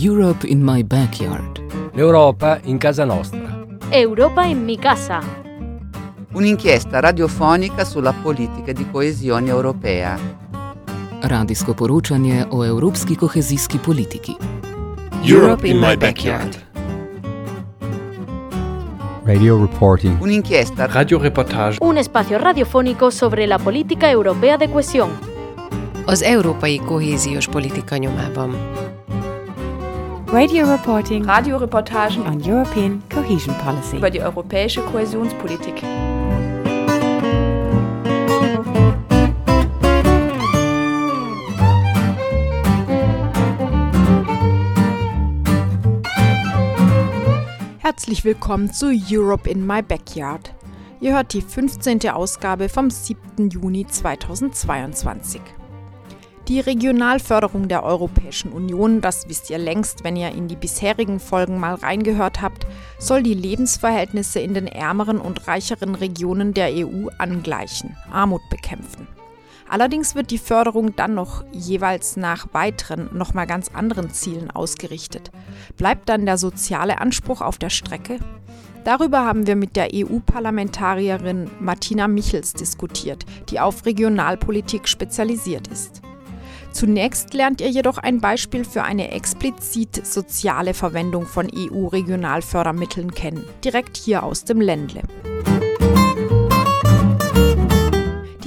Europe in my backyard. L'Europa in casa nostra. Europa in mi casa. Un'inchiesta radiofonica sulla politica di coesione europea. Radijsko poročanje o evropski kohezijski politiki. Europe in my backyard. Radio reporting. Un'inchiesta Radioreportage. Un espacio radiofónico sobre la política europea de cohesión. az európai kohéziós politika nyomában. Radio reporting Radioreportagen on European cohesion policy. über die europäische Kohäsionspolitik. Herzlich willkommen zu Europe in My Backyard. Ihr hört die 15. Ausgabe vom 7. Juni 2022. Die Regionalförderung der Europäischen Union, das wisst ihr längst, wenn ihr in die bisherigen Folgen mal reingehört habt, soll die Lebensverhältnisse in den ärmeren und reicheren Regionen der EU angleichen, Armut bekämpfen. Allerdings wird die Förderung dann noch jeweils nach weiteren, nochmal ganz anderen Zielen ausgerichtet. Bleibt dann der soziale Anspruch auf der Strecke? Darüber haben wir mit der EU-Parlamentarierin Martina Michels diskutiert, die auf Regionalpolitik spezialisiert ist. Zunächst lernt ihr jedoch ein Beispiel für eine explizit soziale Verwendung von EU-Regionalfördermitteln kennen, direkt hier aus dem Ländle.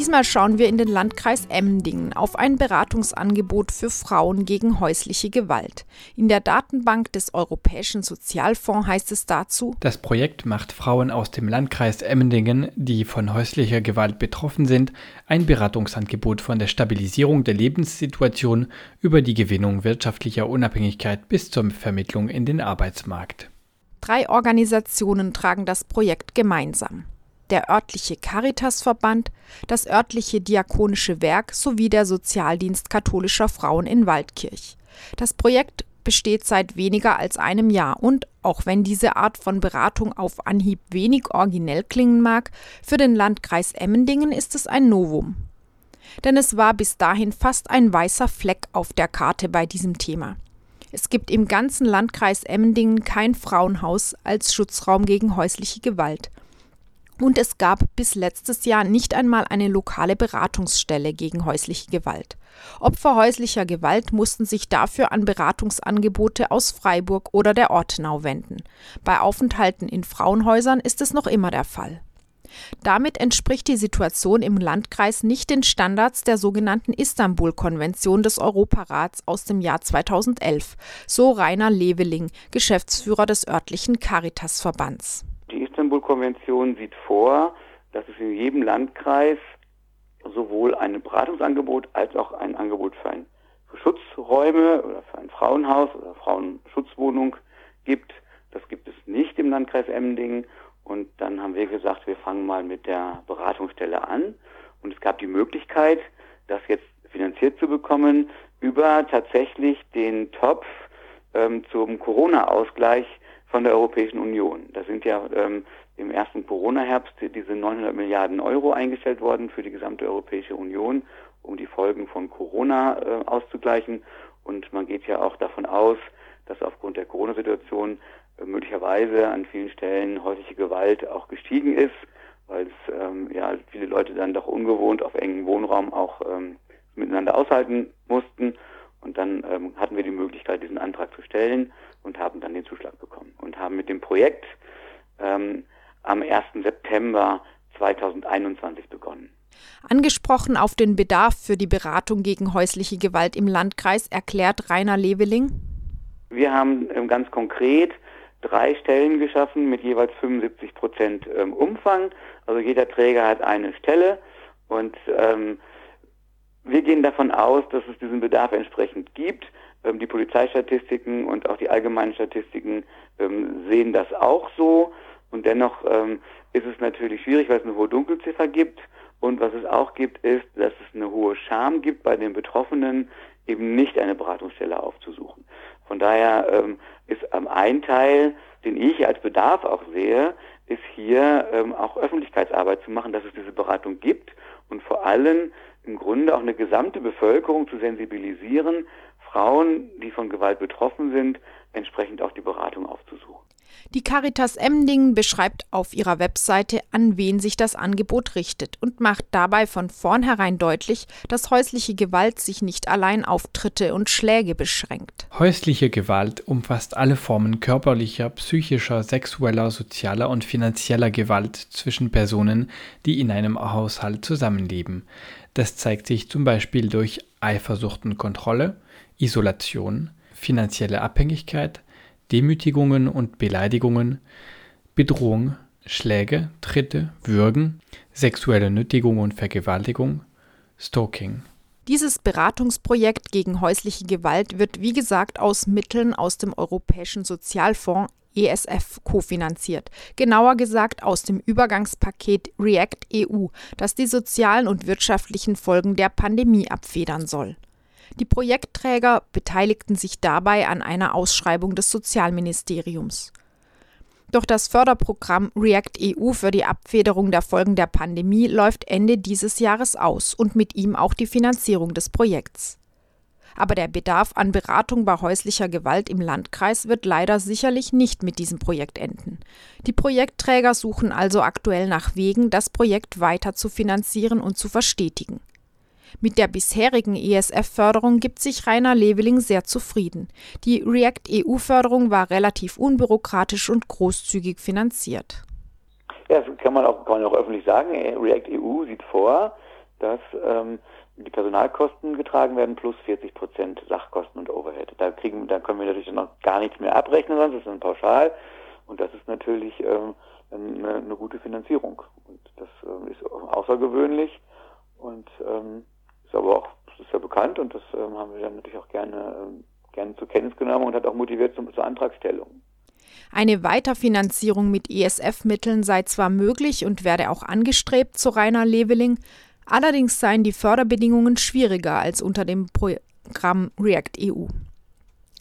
Diesmal schauen wir in den Landkreis Emmendingen auf ein Beratungsangebot für Frauen gegen häusliche Gewalt. In der Datenbank des Europäischen Sozialfonds heißt es dazu, Das Projekt macht Frauen aus dem Landkreis Emmendingen, die von häuslicher Gewalt betroffen sind, ein Beratungsangebot von der Stabilisierung der Lebenssituation über die Gewinnung wirtschaftlicher Unabhängigkeit bis zur Vermittlung in den Arbeitsmarkt. drei Organisationen tragen das Projekt gemeinsam. Der örtliche Caritasverband, das örtliche Diakonische Werk sowie der Sozialdienst katholischer Frauen in Waldkirch. Das Projekt besteht seit weniger als einem Jahr und, auch wenn diese Art von Beratung auf Anhieb wenig originell klingen mag, für den Landkreis Emmendingen ist es ein Novum. Denn es war bis dahin fast ein weißer Fleck auf der Karte bei diesem Thema. Es gibt im ganzen Landkreis Emmendingen kein Frauenhaus als Schutzraum gegen häusliche Gewalt. Und es gab bis letztes Jahr nicht einmal eine lokale Beratungsstelle gegen häusliche Gewalt. Opfer häuslicher Gewalt mussten sich dafür an Beratungsangebote aus Freiburg oder der Ortenau wenden. Bei Aufenthalten in Frauenhäusern ist es noch immer der Fall. Damit entspricht die Situation im Landkreis nicht den Standards der sogenannten Istanbul-Konvention des Europarats aus dem Jahr 2011, so Rainer Leveling, Geschäftsführer des örtlichen Caritas-Verbands. Die Istanbul-Konvention sieht vor, dass es in jedem Landkreis sowohl ein Beratungsangebot als auch ein Angebot für, ein, für Schutzräume oder für ein Frauenhaus oder Frauenschutzwohnung gibt. Das gibt es nicht im Landkreis Emmendingen. Und dann haben wir gesagt, wir fangen mal mit der Beratungsstelle an. Und es gab die Möglichkeit, das jetzt finanziert zu bekommen über tatsächlich den Topf ähm, zum Corona-Ausgleich von der Europäischen Union. Da sind ja ähm, im ersten Corona-Herbst diese 900 Milliarden Euro eingestellt worden für die gesamte Europäische Union, um die Folgen von Corona äh, auszugleichen. Und man geht ja auch davon aus, dass aufgrund der Corona-Situation äh, möglicherweise an vielen Stellen häusliche Gewalt auch gestiegen ist, weil es ähm, ja viele Leute dann doch ungewohnt auf engem Wohnraum auch ähm, miteinander aushalten mussten. Und dann ähm, hatten wir die Möglichkeit, diesen Antrag zu stellen und haben dann den Zuschlag bekommen und haben mit dem Projekt ähm, am 1. September 2021 begonnen. Angesprochen auf den Bedarf für die Beratung gegen häusliche Gewalt im Landkreis erklärt Rainer Leveling. Wir haben ähm, ganz konkret drei Stellen geschaffen mit jeweils 75 Prozent ähm, Umfang. Also jeder Träger hat eine Stelle und ähm, wir gehen davon aus, dass es diesen Bedarf entsprechend gibt. Ähm, die Polizeistatistiken und auch die allgemeinen Statistiken ähm, sehen das auch so. Und dennoch ähm, ist es natürlich schwierig, weil es eine hohe Dunkelziffer gibt. Und was es auch gibt, ist, dass es eine hohe Scham gibt bei den Betroffenen, eben nicht eine Beratungsstelle aufzusuchen. Von daher ähm, ist ähm, ein Teil, den ich als Bedarf auch sehe, ist hier ähm, auch Öffentlichkeitsarbeit zu machen, dass es diese Beratung gibt und vor allem im Grunde auch eine gesamte Bevölkerung zu sensibilisieren, Frauen, die von Gewalt betroffen sind, entsprechend auch die Beratung aufzusuchen. Die Caritas Emdingen beschreibt auf ihrer Webseite, an wen sich das Angebot richtet und macht dabei von vornherein deutlich, dass häusliche Gewalt sich nicht allein auf Tritte und Schläge beschränkt. Häusliche Gewalt umfasst alle Formen körperlicher, psychischer, sexueller, sozialer und finanzieller Gewalt zwischen Personen, die in einem Haushalt zusammenleben. Das zeigt sich zum Beispiel durch Eifersucht und Kontrolle, Isolation, finanzielle Abhängigkeit, Demütigungen und Beleidigungen, Bedrohung, Schläge, Tritte, Würgen, sexuelle Nötigung und Vergewaltigung, Stalking. Dieses Beratungsprojekt gegen häusliche Gewalt wird wie gesagt aus Mitteln aus dem Europäischen Sozialfonds ESF kofinanziert, genauer gesagt aus dem Übergangspaket React EU, das die sozialen und wirtschaftlichen Folgen der Pandemie abfedern soll. Die Projektträger beteiligten sich dabei an einer Ausschreibung des Sozialministeriums. Doch das Förderprogramm React EU für die Abfederung der Folgen der Pandemie läuft Ende dieses Jahres aus und mit ihm auch die Finanzierung des Projekts. Aber der Bedarf an Beratung bei häuslicher Gewalt im Landkreis wird leider sicherlich nicht mit diesem Projekt enden. Die Projektträger suchen also aktuell nach Wegen, das Projekt weiter zu finanzieren und zu verstetigen. Mit der bisherigen ESF-Förderung gibt sich Rainer Leveling sehr zufrieden. Die React-EU-Förderung war relativ unbürokratisch und großzügig finanziert. Ja, das kann man auch, kann man auch öffentlich sagen. React EU sieht vor, dass ähm, die Personalkosten getragen werden plus 40 Prozent Sachkosten und Overhead. Da kriegen, da können wir natürlich noch gar nichts mehr abrechnen, sonst ist es Pauschal. Und das ist natürlich ähm, eine, eine, gute Finanzierung. Und das ähm, ist außergewöhnlich. Und ähm, ist aber auch, ist ja bekannt und das ähm, haben wir dann natürlich auch gerne, ähm, gerne zur Kenntnis genommen und hat auch motiviert zum, zur Antragstellung. Eine Weiterfinanzierung mit ESF-Mitteln sei zwar möglich und werde auch angestrebt, zu Rainer Leveling, allerdings seien die Förderbedingungen schwieriger als unter dem Programm React EU.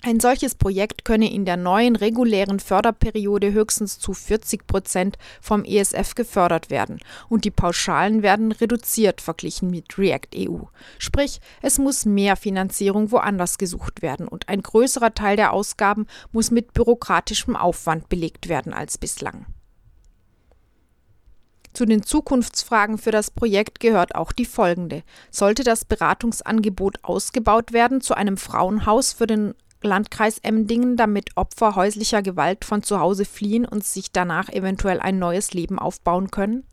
Ein solches Projekt könne in der neuen regulären Förderperiode höchstens zu 40 Prozent vom ESF gefördert werden und die Pauschalen werden reduziert verglichen mit React EU. Sprich, es muss mehr Finanzierung woanders gesucht werden und ein größerer Teil der Ausgaben muss mit bürokratischem Aufwand belegt werden als bislang. Zu den Zukunftsfragen für das Projekt gehört auch die folgende. Sollte das Beratungsangebot ausgebaut werden zu einem Frauenhaus für den Landkreis Emdingen, damit Opfer häuslicher Gewalt von zu Hause fliehen und sich danach eventuell ein neues Leben aufbauen können?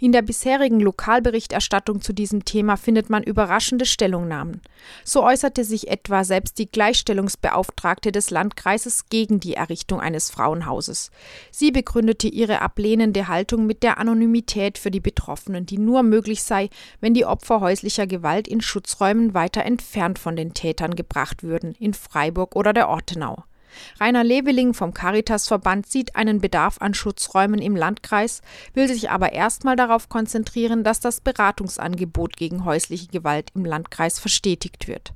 In der bisherigen Lokalberichterstattung zu diesem Thema findet man überraschende Stellungnahmen. So äußerte sich etwa selbst die Gleichstellungsbeauftragte des Landkreises gegen die Errichtung eines Frauenhauses. Sie begründete ihre ablehnende Haltung mit der Anonymität für die Betroffenen, die nur möglich sei, wenn die Opfer häuslicher Gewalt in Schutzräumen weiter entfernt von den Tätern gebracht würden, in Freiburg oder der Ortenau. Rainer Leveling vom Caritasverband sieht einen Bedarf an Schutzräumen im Landkreis, will sich aber erstmal darauf konzentrieren, dass das Beratungsangebot gegen häusliche Gewalt im Landkreis verstetigt wird.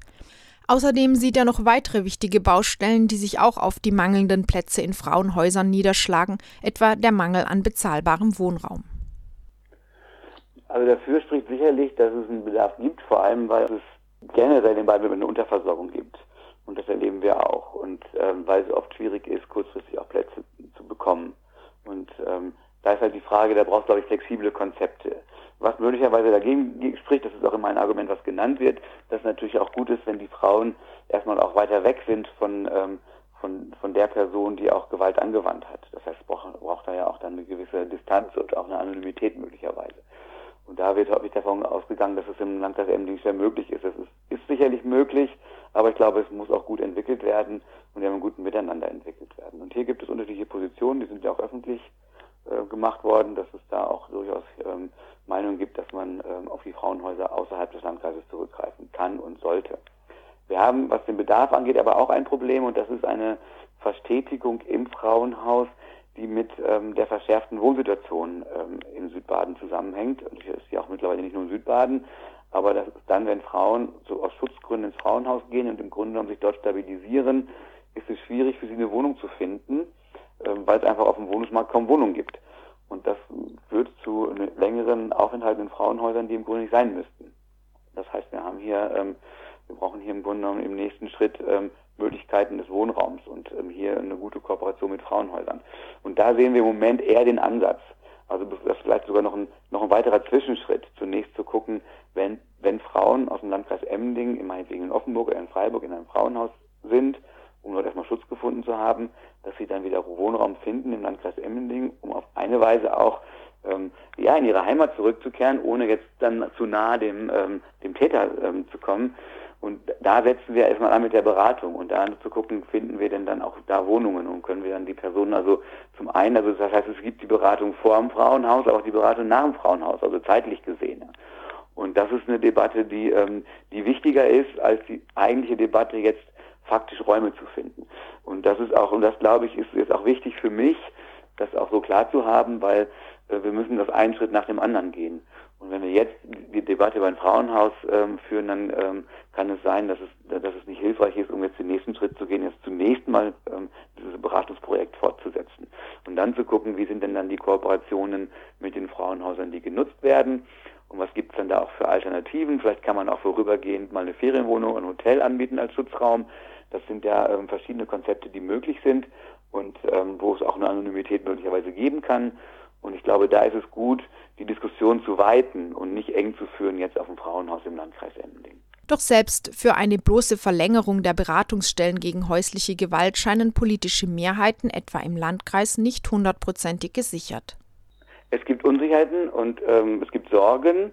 Außerdem sieht er noch weitere wichtige Baustellen, die sich auch auf die mangelnden Plätze in Frauenhäusern niederschlagen, etwa der Mangel an bezahlbarem Wohnraum. Also dafür spricht sicherlich, dass es einen Bedarf gibt, vor allem weil es generell in Baden eine Unterversorgung gibt. Und das erleben wir auch. Und ähm, weil es oft schwierig ist, kurzfristig auch Plätze zu bekommen. Und ähm, da ist halt die Frage, da braucht es, glaube ich, flexible Konzepte. Was möglicherweise dagegen spricht, das ist auch immer ein Argument, was genannt wird, dass natürlich auch gut ist, wenn die Frauen erstmal auch weiter weg sind von, ähm, von, von der Person, die auch Gewalt angewandt hat. Das heißt, braucht, braucht da ja auch dann eine gewisse Distanz und auch eine Anonymität möglicherweise. Und da wird häufig davon ausgegangen, dass es im Landkreis Emding sehr möglich ist. Das ist, ist sicherlich möglich, aber ich glaube, es muss auch gut entwickelt werden und in einem guten Miteinander entwickelt werden. Und hier gibt es unterschiedliche Positionen, die sind ja auch öffentlich äh, gemacht worden, dass es da auch durchaus ähm, Meinungen gibt, dass man ähm, auf die Frauenhäuser außerhalb des Landkreises zurückgreifen kann und sollte. Wir haben, was den Bedarf angeht, aber auch ein Problem und das ist eine Verstetigung im Frauenhaus die mit ähm, der verschärften Wohnsituation ähm, in Südbaden zusammenhängt. Und hier ist ja auch mittlerweile nicht nur Südbaden, aber das ist dann, wenn Frauen so aus Schutzgründen ins Frauenhaus gehen und im Grunde genommen sich dort stabilisieren, ist es schwierig für sie eine Wohnung zu finden, ähm, weil es einfach auf dem Wohnungsmarkt kaum Wohnungen gibt. Und das führt zu längeren Aufenthalten in Frauenhäusern, die im Grunde nicht sein müssten. Das heißt, wir haben hier, ähm, wir brauchen hier im Grunde genommen im nächsten Schritt ähm, Möglichkeiten des Wohnraums und ähm, hier eine gute Kooperation mit Frauenhäusern. Und da sehen wir im Moment eher den Ansatz. Also das ist vielleicht sogar noch ein, noch ein weiterer Zwischenschritt, zunächst zu gucken, wenn, wenn Frauen aus dem Landkreis Emmendingen, meinetwegen in Offenburg oder in Freiburg in einem Frauenhaus sind, um dort erstmal Schutz gefunden zu haben, dass sie dann wieder Wohnraum finden im Landkreis Emmendingen, um auf eine Weise auch ähm, ja, in ihre Heimat zurückzukehren, ohne jetzt dann zu nahe dem, ähm, dem Täter ähm, zu kommen. Und da setzen wir erstmal an mit der Beratung und da zu gucken, finden wir denn dann auch da Wohnungen und können wir dann die Personen also zum einen, also das heißt, es gibt die Beratung vor dem Frauenhaus, aber auch die Beratung nach dem Frauenhaus, also zeitlich gesehen. Und das ist eine Debatte, die, ähm, die wichtiger ist als die eigentliche Debatte jetzt faktisch Räume zu finden. Und das ist auch, und das glaube ich, ist jetzt auch wichtig für mich, das auch so klar zu haben, weil äh, wir müssen das einen Schritt nach dem anderen gehen. Und wenn wir jetzt die Debatte über ein Frauenhaus ähm, führen, dann ähm, kann es sein, dass es, dass es nicht hilfreich ist, um jetzt den nächsten Schritt zu gehen, jetzt zunächst mal ähm, dieses Beratungsprojekt fortzusetzen. Und dann zu gucken, wie sind denn dann die Kooperationen mit den Frauenhäusern, die genutzt werden. Und was gibt es dann da auch für Alternativen? Vielleicht kann man auch vorübergehend mal eine Ferienwohnung, ein Hotel anbieten als Schutzraum. Das sind ja ähm, verschiedene Konzepte, die möglich sind und ähm, wo es auch eine Anonymität möglicherweise geben kann. Und ich glaube, da ist es gut, die Diskussion zu weiten und nicht eng zu führen jetzt auf dem Frauenhaus im Landkreis Emmending. Doch selbst für eine bloße Verlängerung der Beratungsstellen gegen häusliche Gewalt scheinen politische Mehrheiten etwa im Landkreis nicht hundertprozentig gesichert. Es gibt Unsicherheiten und ähm, es gibt Sorgen.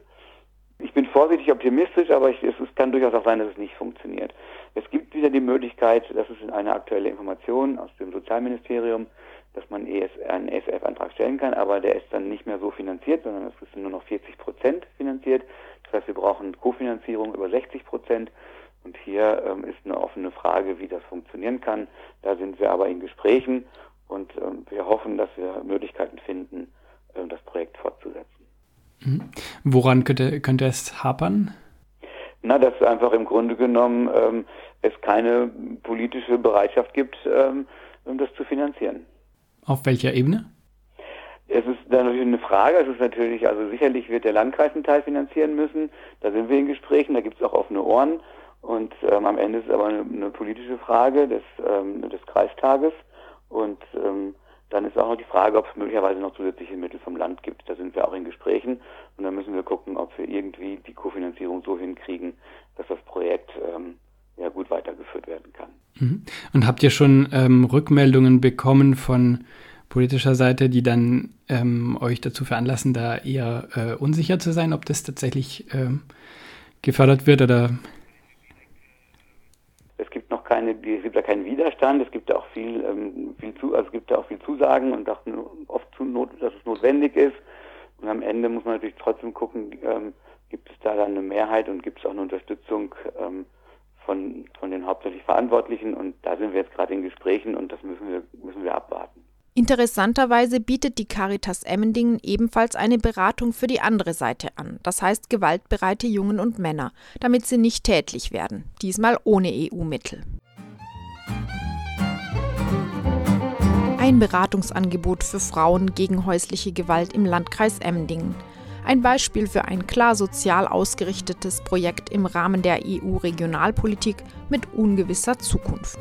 Ich bin vorsichtig optimistisch, aber ich, es, es, kann durchaus auch sein, dass es nicht funktioniert. Es gibt wieder die Möglichkeit, das ist eine aktuelle Information aus dem Sozialministerium, dass man ES, einen ESF-Antrag stellen kann, aber der ist dann nicht mehr so finanziert, sondern es ist nur noch 40 Prozent finanziert. Das heißt, wir brauchen Kofinanzierung über 60 Prozent. Und hier ähm, ist eine offene Frage, wie das funktionieren kann. Da sind wir aber in Gesprächen und ähm, wir hoffen, dass wir Möglichkeiten finden, äh, das Projekt fortzusetzen. Mhm. Woran könnte, könnte es hapern? Na, dass einfach im Grunde genommen ähm, es keine politische Bereitschaft gibt, ähm, das zu finanzieren. Auf welcher Ebene? Es ist dann natürlich eine Frage. Es ist natürlich, also sicherlich wird der Landkreis einen Teil finanzieren müssen. Da sind wir in Gesprächen, da gibt es auch offene Ohren. Und ähm, am Ende ist es aber eine, eine politische Frage des, ähm, des Kreistages. Und ähm, dann ist auch noch die Frage, ob es möglicherweise noch zusätzliche Mittel vom Land gibt. Da sind wir auch in Gesprächen. Und dann müssen wir gucken, ob wir irgendwie die Kofinanzierung so hinkriegen, dass das Projekt ähm, ja gut weitergeführt werden kann. Mhm. Und habt ihr schon ähm, Rückmeldungen bekommen von politischer Seite, die dann ähm, euch dazu veranlassen, da eher äh, unsicher zu sein, ob das tatsächlich ähm, gefördert wird oder? Es gibt noch keine, es gibt da keinen Widerstand, es gibt da auch viel, ähm, viel zu, also es gibt da auch viel Zusagen und auch oft zu not, dass es notwendig ist. Und am Ende muss man natürlich trotzdem gucken, ähm, gibt es da dann eine Mehrheit und gibt es auch eine Unterstützung ähm, von, von den hauptsächlich Verantwortlichen und da sind wir jetzt gerade in Gesprächen und das müssen wir, müssen wir abwarten. Interessanterweise bietet die Caritas Emmendingen ebenfalls eine Beratung für die andere Seite an, das heißt gewaltbereite Jungen und Männer, damit sie nicht tätlich werden, diesmal ohne EU-Mittel. Ein Beratungsangebot für Frauen gegen häusliche Gewalt im Landkreis Emmendingen. Ein Beispiel für ein klar sozial ausgerichtetes Projekt im Rahmen der EU-Regionalpolitik mit ungewisser Zukunft.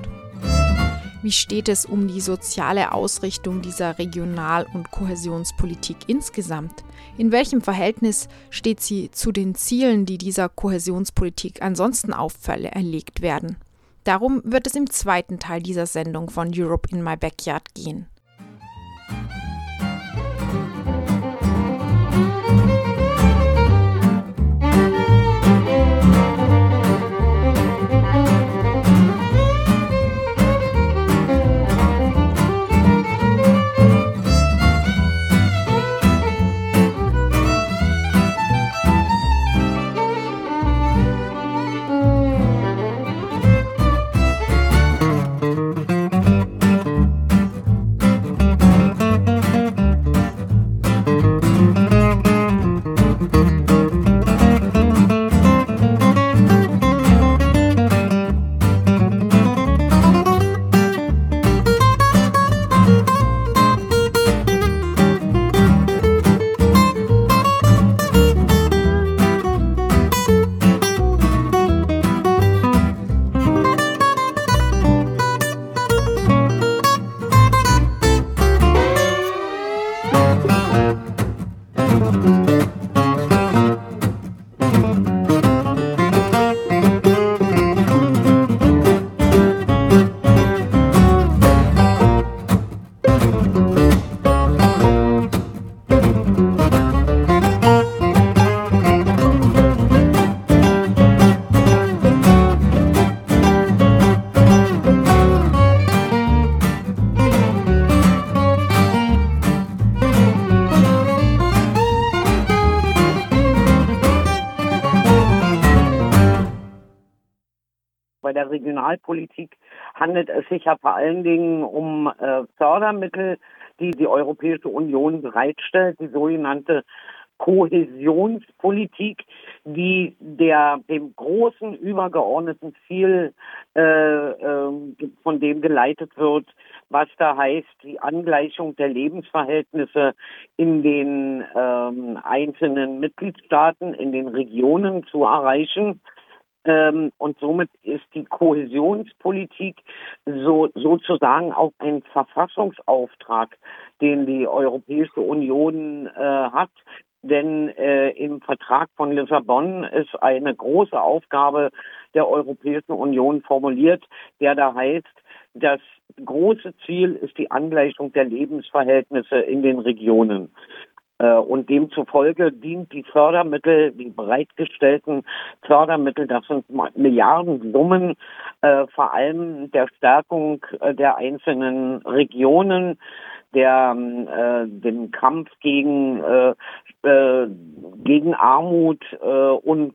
Wie steht es um die soziale Ausrichtung dieser Regional- und Kohäsionspolitik insgesamt? In welchem Verhältnis steht sie zu den Zielen, die dieser Kohäsionspolitik ansonsten auferlegt werden? Darum wird es im zweiten Teil dieser Sendung von Europe in My Backyard gehen. Handelt es sich ja vor allen Dingen um äh, Fördermittel, die die Europäische Union bereitstellt, die sogenannte Kohäsionspolitik, die der dem großen übergeordneten Ziel äh, äh, von dem geleitet wird, was da heißt, die Angleichung der Lebensverhältnisse in den ähm, einzelnen Mitgliedstaaten, in den Regionen zu erreichen. Ähm, und somit ist die Kohäsionspolitik so, sozusagen auch ein Verfassungsauftrag, den die Europäische Union äh, hat. Denn äh, im Vertrag von Lissabon ist eine große Aufgabe der Europäischen Union formuliert, der da heißt, das große Ziel ist die Angleichung der Lebensverhältnisse in den Regionen. Äh, und demzufolge dient die Fördermittel, die bereitgestellten Fördermittel, das sind Milliardensummen, äh, vor allem der Stärkung äh, der einzelnen Regionen, der äh, dem Kampf gegen äh, äh, gegen Armut und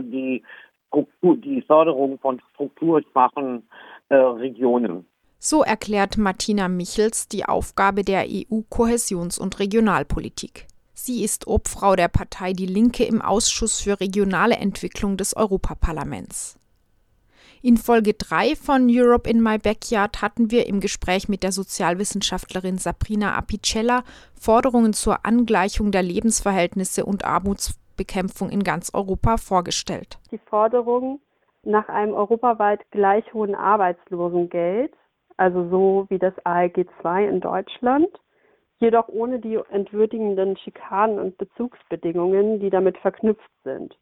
die Struktur, die Förderung von strukturschwachen Regionen. So erklärt Martina Michels die Aufgabe der EU-Kohäsions- und Regionalpolitik. Sie ist Obfrau der Partei Die Linke im Ausschuss für regionale Entwicklung des Europaparlaments. In Folge 3 von Europe in My Backyard hatten wir im Gespräch mit der Sozialwissenschaftlerin Sabrina Apicella Forderungen zur Angleichung der Lebensverhältnisse und Armutsbekämpfung in ganz Europa vorgestellt. Die Forderung nach einem europaweit gleich hohen Arbeitslosengeld also so wie das ALG II in Deutschland, jedoch ohne die entwürdigenden Schikanen und Bezugsbedingungen, die damit verknüpft sind.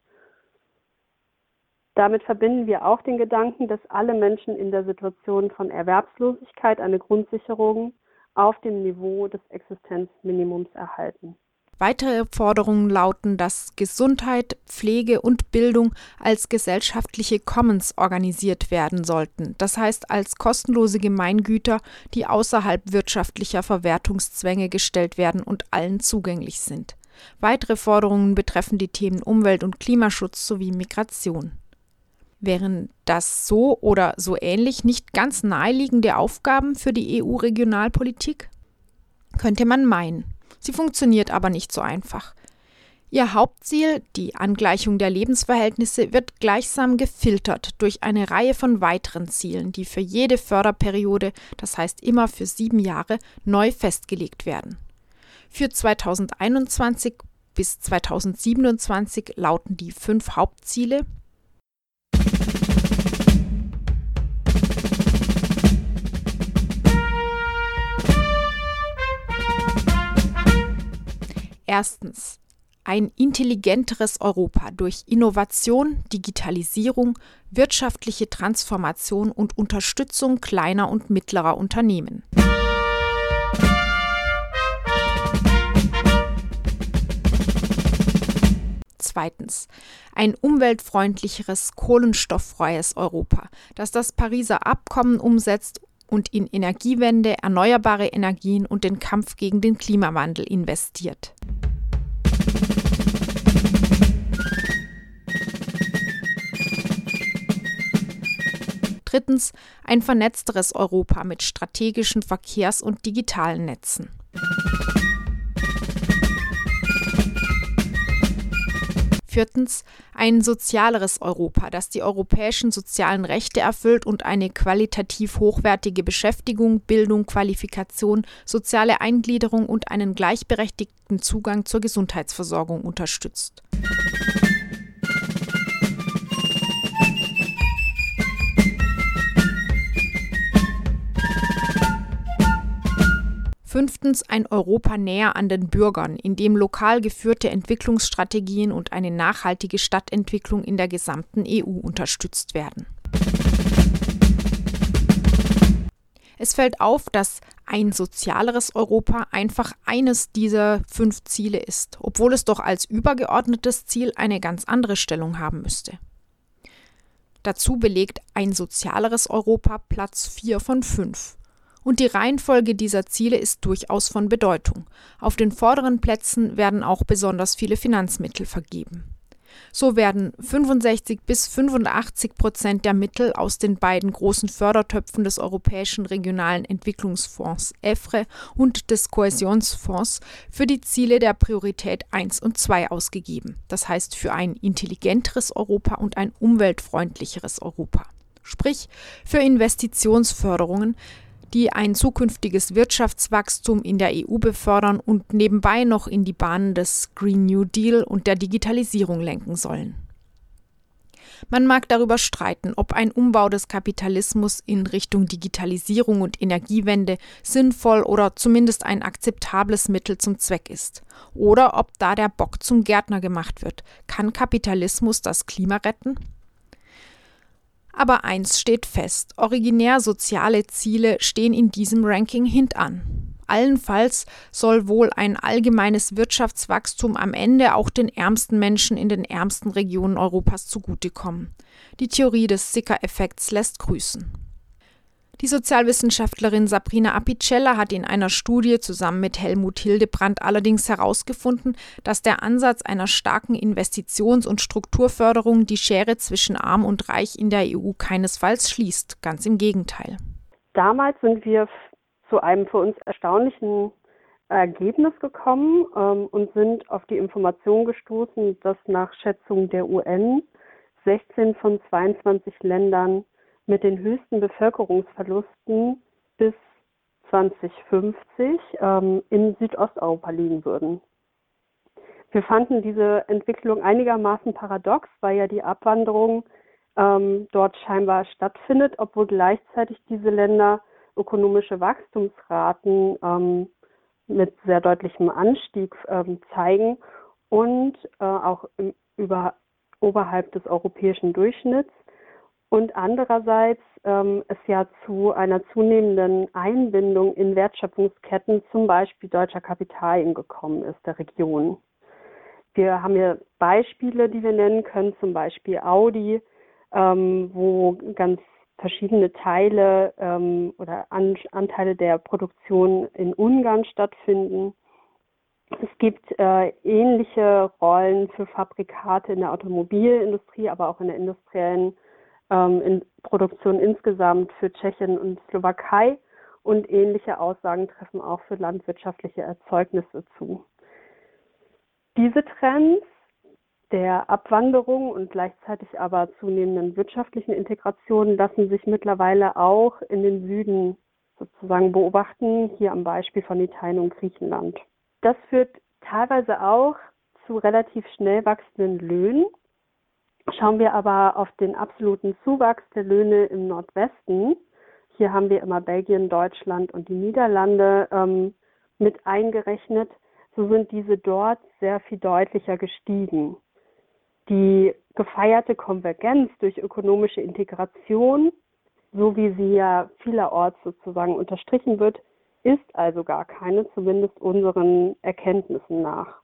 Damit verbinden wir auch den Gedanken, dass alle Menschen in der Situation von Erwerbslosigkeit eine Grundsicherung auf dem Niveau des Existenzminimums erhalten. Weitere Forderungen lauten, dass Gesundheit, Pflege und Bildung als gesellschaftliche Commons organisiert werden sollten, das heißt als kostenlose Gemeingüter, die außerhalb wirtschaftlicher Verwertungszwänge gestellt werden und allen zugänglich sind. Weitere Forderungen betreffen die Themen Umwelt- und Klimaschutz sowie Migration. Wären das so oder so ähnlich nicht ganz naheliegende Aufgaben für die EU-Regionalpolitik? Könnte man meinen. Sie funktioniert aber nicht so einfach. Ihr Hauptziel, die Angleichung der Lebensverhältnisse, wird gleichsam gefiltert durch eine Reihe von weiteren Zielen, die für jede Förderperiode, das heißt immer für sieben Jahre, neu festgelegt werden. Für 2021 bis 2027 lauten die fünf Hauptziele Erstens. Ein intelligenteres Europa durch Innovation, Digitalisierung, wirtschaftliche Transformation und Unterstützung kleiner und mittlerer Unternehmen. Zweitens. Ein umweltfreundlicheres, kohlenstofffreies Europa, das das Pariser Abkommen umsetzt und in Energiewende, erneuerbare Energien und den Kampf gegen den Klimawandel investiert. Drittens ein vernetzteres Europa mit strategischen Verkehrs- und digitalen Netzen. Viertens ein sozialeres Europa, das die europäischen sozialen Rechte erfüllt und eine qualitativ hochwertige Beschäftigung, Bildung, Qualifikation, soziale Eingliederung und einen gleichberechtigten Zugang zur Gesundheitsversorgung unterstützt. Fünftens ein Europa näher an den Bürgern, in dem lokal geführte Entwicklungsstrategien und eine nachhaltige Stadtentwicklung in der gesamten EU unterstützt werden. Es fällt auf, dass ein sozialeres Europa einfach eines dieser fünf Ziele ist, obwohl es doch als übergeordnetes Ziel eine ganz andere Stellung haben müsste. Dazu belegt ein sozialeres Europa Platz 4 von 5 und die Reihenfolge dieser Ziele ist durchaus von Bedeutung. Auf den vorderen Plätzen werden auch besonders viele Finanzmittel vergeben. So werden 65 bis 85 Prozent der Mittel aus den beiden großen Fördertöpfen des Europäischen Regionalen Entwicklungsfonds EFRE und des Kohäsionsfonds für die Ziele der Priorität 1 und 2 ausgegeben. Das heißt für ein intelligenteres Europa und ein umweltfreundlicheres Europa. Sprich für Investitionsförderungen, die ein zukünftiges Wirtschaftswachstum in der EU befördern und nebenbei noch in die Bahnen des Green New Deal und der Digitalisierung lenken sollen. Man mag darüber streiten, ob ein Umbau des Kapitalismus in Richtung Digitalisierung und Energiewende sinnvoll oder zumindest ein akzeptables Mittel zum Zweck ist. Oder ob da der Bock zum Gärtner gemacht wird. Kann Kapitalismus das Klima retten? Aber eins steht fest, originär soziale Ziele stehen in diesem Ranking hintan. Allenfalls soll wohl ein allgemeines Wirtschaftswachstum am Ende auch den ärmsten Menschen in den ärmsten Regionen Europas zugutekommen. Die Theorie des Sicker-Effekts lässt grüßen. Die Sozialwissenschaftlerin Sabrina Apicella hat in einer Studie zusammen mit Helmut Hildebrandt allerdings herausgefunden, dass der Ansatz einer starken Investitions- und Strukturförderung die Schere zwischen arm und reich in der EU keinesfalls schließt. Ganz im Gegenteil. Damals sind wir zu einem für uns erstaunlichen Ergebnis gekommen ähm, und sind auf die Information gestoßen, dass nach Schätzung der UN 16 von 22 Ländern mit den höchsten Bevölkerungsverlusten bis 2050 ähm, in Südosteuropa liegen würden. Wir fanden diese Entwicklung einigermaßen paradox, weil ja die Abwanderung ähm, dort scheinbar stattfindet, obwohl gleichzeitig diese Länder ökonomische Wachstumsraten ähm, mit sehr deutlichem Anstieg ähm, zeigen und äh, auch im, über, oberhalb des europäischen Durchschnitts und andererseits ähm, es ja zu einer zunehmenden Einbindung in Wertschöpfungsketten, zum Beispiel deutscher Kapitalien gekommen ist, der Region. Wir haben hier Beispiele, die wir nennen können, zum Beispiel Audi, ähm, wo ganz verschiedene Teile ähm, oder An Anteile der Produktion in Ungarn stattfinden. Es gibt äh, ähnliche Rollen für Fabrikate in der Automobilindustrie, aber auch in der industriellen ähm, in Produktion insgesamt für Tschechien und Slowakei und ähnliche Aussagen treffen auch für landwirtschaftliche Erzeugnisse zu. Diese Trends der Abwanderung und gleichzeitig aber zunehmenden wirtschaftlichen Integration lassen sich mittlerweile auch in den Süden sozusagen beobachten, hier am Beispiel von Italien und Griechenland. Das führt teilweise auch zu relativ schnell wachsenden Löhnen, Schauen wir aber auf den absoluten Zuwachs der Löhne im Nordwesten, hier haben wir immer Belgien, Deutschland und die Niederlande ähm, mit eingerechnet, so sind diese dort sehr viel deutlicher gestiegen. Die gefeierte Konvergenz durch ökonomische Integration, so wie sie ja vielerorts sozusagen unterstrichen wird, ist also gar keine, zumindest unseren Erkenntnissen nach.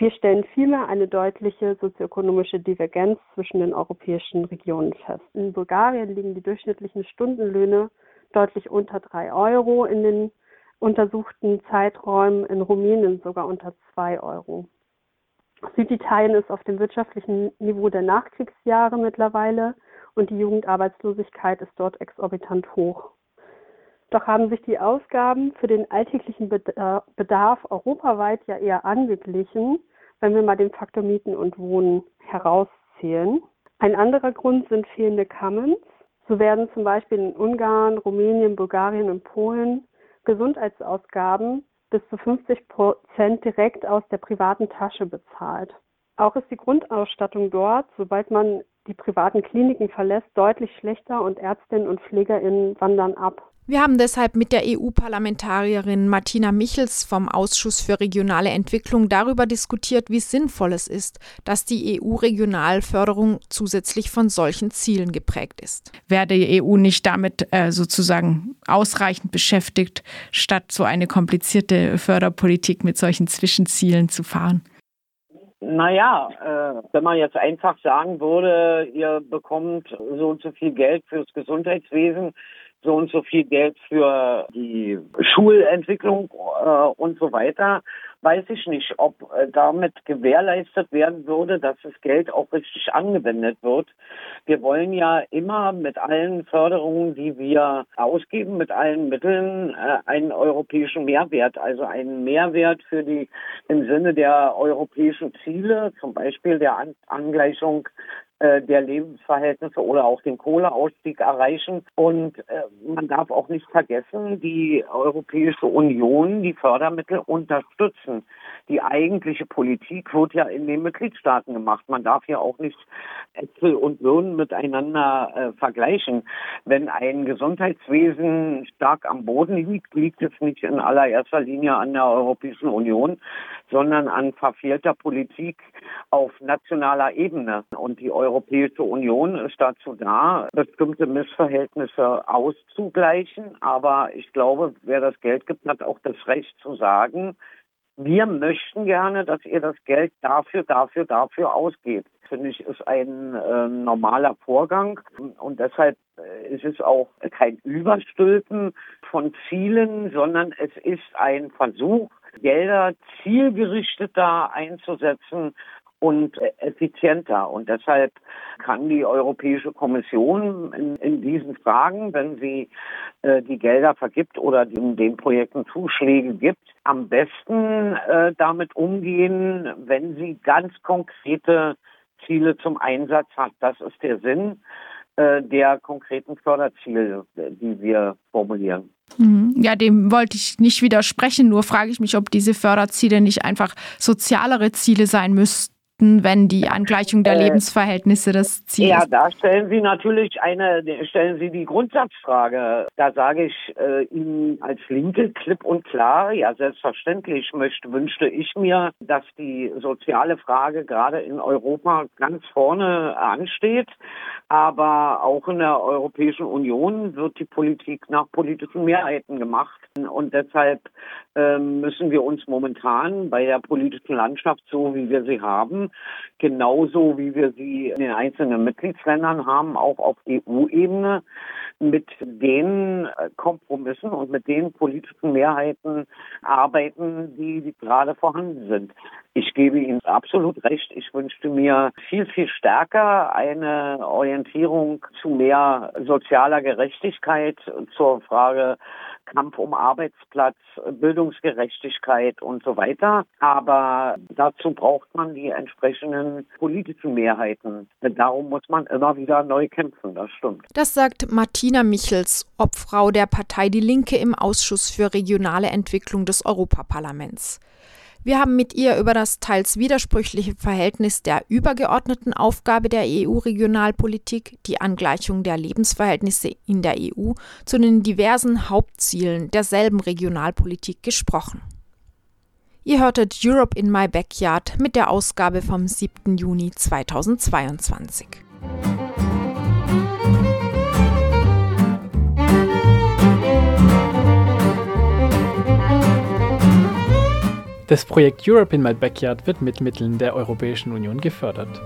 Wir stellen vielmehr eine deutliche sozioökonomische Divergenz zwischen den europäischen Regionen fest. In Bulgarien liegen die durchschnittlichen Stundenlöhne deutlich unter drei Euro in den untersuchten Zeiträumen, in Rumänien sogar unter zwei Euro. Süditalien ist auf dem wirtschaftlichen Niveau der Nachkriegsjahre mittlerweile und die Jugendarbeitslosigkeit ist dort exorbitant hoch. Doch haben sich die Ausgaben für den alltäglichen Bedarf europaweit ja eher angeglichen wenn wir mal den Faktor Mieten und Wohnen herauszählen. Ein anderer Grund sind fehlende Commons. So werden zum Beispiel in Ungarn, Rumänien, Bulgarien und Polen Gesundheitsausgaben bis zu 50 Prozent direkt aus der privaten Tasche bezahlt. Auch ist die Grundausstattung dort, sobald man die privaten Kliniken verlässt, deutlich schlechter und Ärztinnen und Pflegerinnen wandern ab. Wir haben deshalb mit der EU-Parlamentarierin Martina Michels vom Ausschuss für regionale Entwicklung darüber diskutiert, wie sinnvoll es ist, dass die EU-Regionalförderung zusätzlich von solchen Zielen geprägt ist. Wäre die EU nicht damit äh, sozusagen ausreichend beschäftigt, statt so eine komplizierte Förderpolitik mit solchen Zwischenzielen zu fahren? Naja, äh, wenn man jetzt einfach sagen würde, ihr bekommt so und so viel Geld fürs Gesundheitswesen, so und so viel Geld für die Schulentwicklung äh, und so weiter, weiß ich nicht, ob äh, damit gewährleistet werden würde, dass das Geld auch richtig angewendet wird. Wir wollen ja immer mit allen Förderungen, die wir ausgeben, mit allen Mitteln äh, einen europäischen Mehrwert, also einen Mehrwert für die im Sinne der europäischen Ziele, zum Beispiel der An Angleichung äh, der Lebensverhältnisse oder auch den Kohleausstieg erreichen. Und äh, man darf auch nicht vergessen, die Europäische Union die Fördermittel unterstützen. Die eigentliche Politik wird ja in den Mitgliedstaaten gemacht. Man darf ja auch nicht Äpfel und Birnen miteinander äh, vergleichen. Wenn ein Gesundheitswesen stark am Boden liegt, liegt es nicht in allererster Linie an der Europäischen Union, sondern an verfehlter Politik auf nationaler Ebene. Und die Europäische Union ist dazu da, bestimmte Missverhältnisse auszugleichen. Aber ich glaube, wer das Geld gibt, hat auch das Recht zu sagen, wir möchten gerne, dass ihr das Geld dafür, dafür, dafür ausgebt. Finde ich, ist ein äh, normaler Vorgang und deshalb äh, ist es auch kein Überstülpen von Zielen, sondern es ist ein Versuch, Gelder zielgerichteter einzusetzen und effizienter. Und deshalb kann die Europäische Kommission in, in diesen Fragen, wenn sie äh, die Gelder vergibt oder den, den Projekten Zuschläge gibt, am besten äh, damit umgehen, wenn sie ganz konkrete Ziele zum Einsatz hat. Das ist der Sinn äh, der konkreten Förderziele, die wir formulieren. Mhm. Ja, dem wollte ich nicht widersprechen, nur frage ich mich, ob diese Förderziele nicht einfach sozialere Ziele sein müssten wenn die Angleichung der äh, Lebensverhältnisse das Ziel ja, ist? Ja, da stellen Sie natürlich eine, stellen Sie die Grundsatzfrage. Da sage ich äh, Ihnen als Linke klipp und klar, ja, selbstverständlich möchte, wünschte ich mir, dass die soziale Frage gerade in Europa ganz vorne ansteht. Aber auch in der Europäischen Union wird die Politik nach politischen Mehrheiten gemacht. Und deshalb äh, müssen wir uns momentan bei der politischen Landschaft, so wie wir sie haben, genauso wie wir sie in den einzelnen Mitgliedsländern haben, auch auf EU-Ebene mit den äh, Kompromissen und mit den politischen Mehrheiten arbeiten, die, die gerade vorhanden sind. Ich gebe Ihnen absolut recht. Ich wünschte mir viel, viel stärker eine Orientierung zu mehr sozialer Gerechtigkeit zur Frage Kampf um Arbeitsplatz, Bildungsgerechtigkeit und so weiter. Aber dazu braucht man die entsprechenden politischen Mehrheiten. Darum muss man immer wieder neu kämpfen, das stimmt. Das sagt Martina Michels, Obfrau der Partei Die Linke im Ausschuss für regionale Entwicklung des Europaparlaments. Wir haben mit ihr über das teils widersprüchliche Verhältnis der übergeordneten Aufgabe der EU-Regionalpolitik, die Angleichung der Lebensverhältnisse in der EU, zu den diversen Hauptzielen derselben Regionalpolitik gesprochen. Ihr hörtet Europe in My Backyard mit der Ausgabe vom 7. Juni 2022. Das Projekt Europe in My Backyard wird mit Mitteln der Europäischen Union gefördert.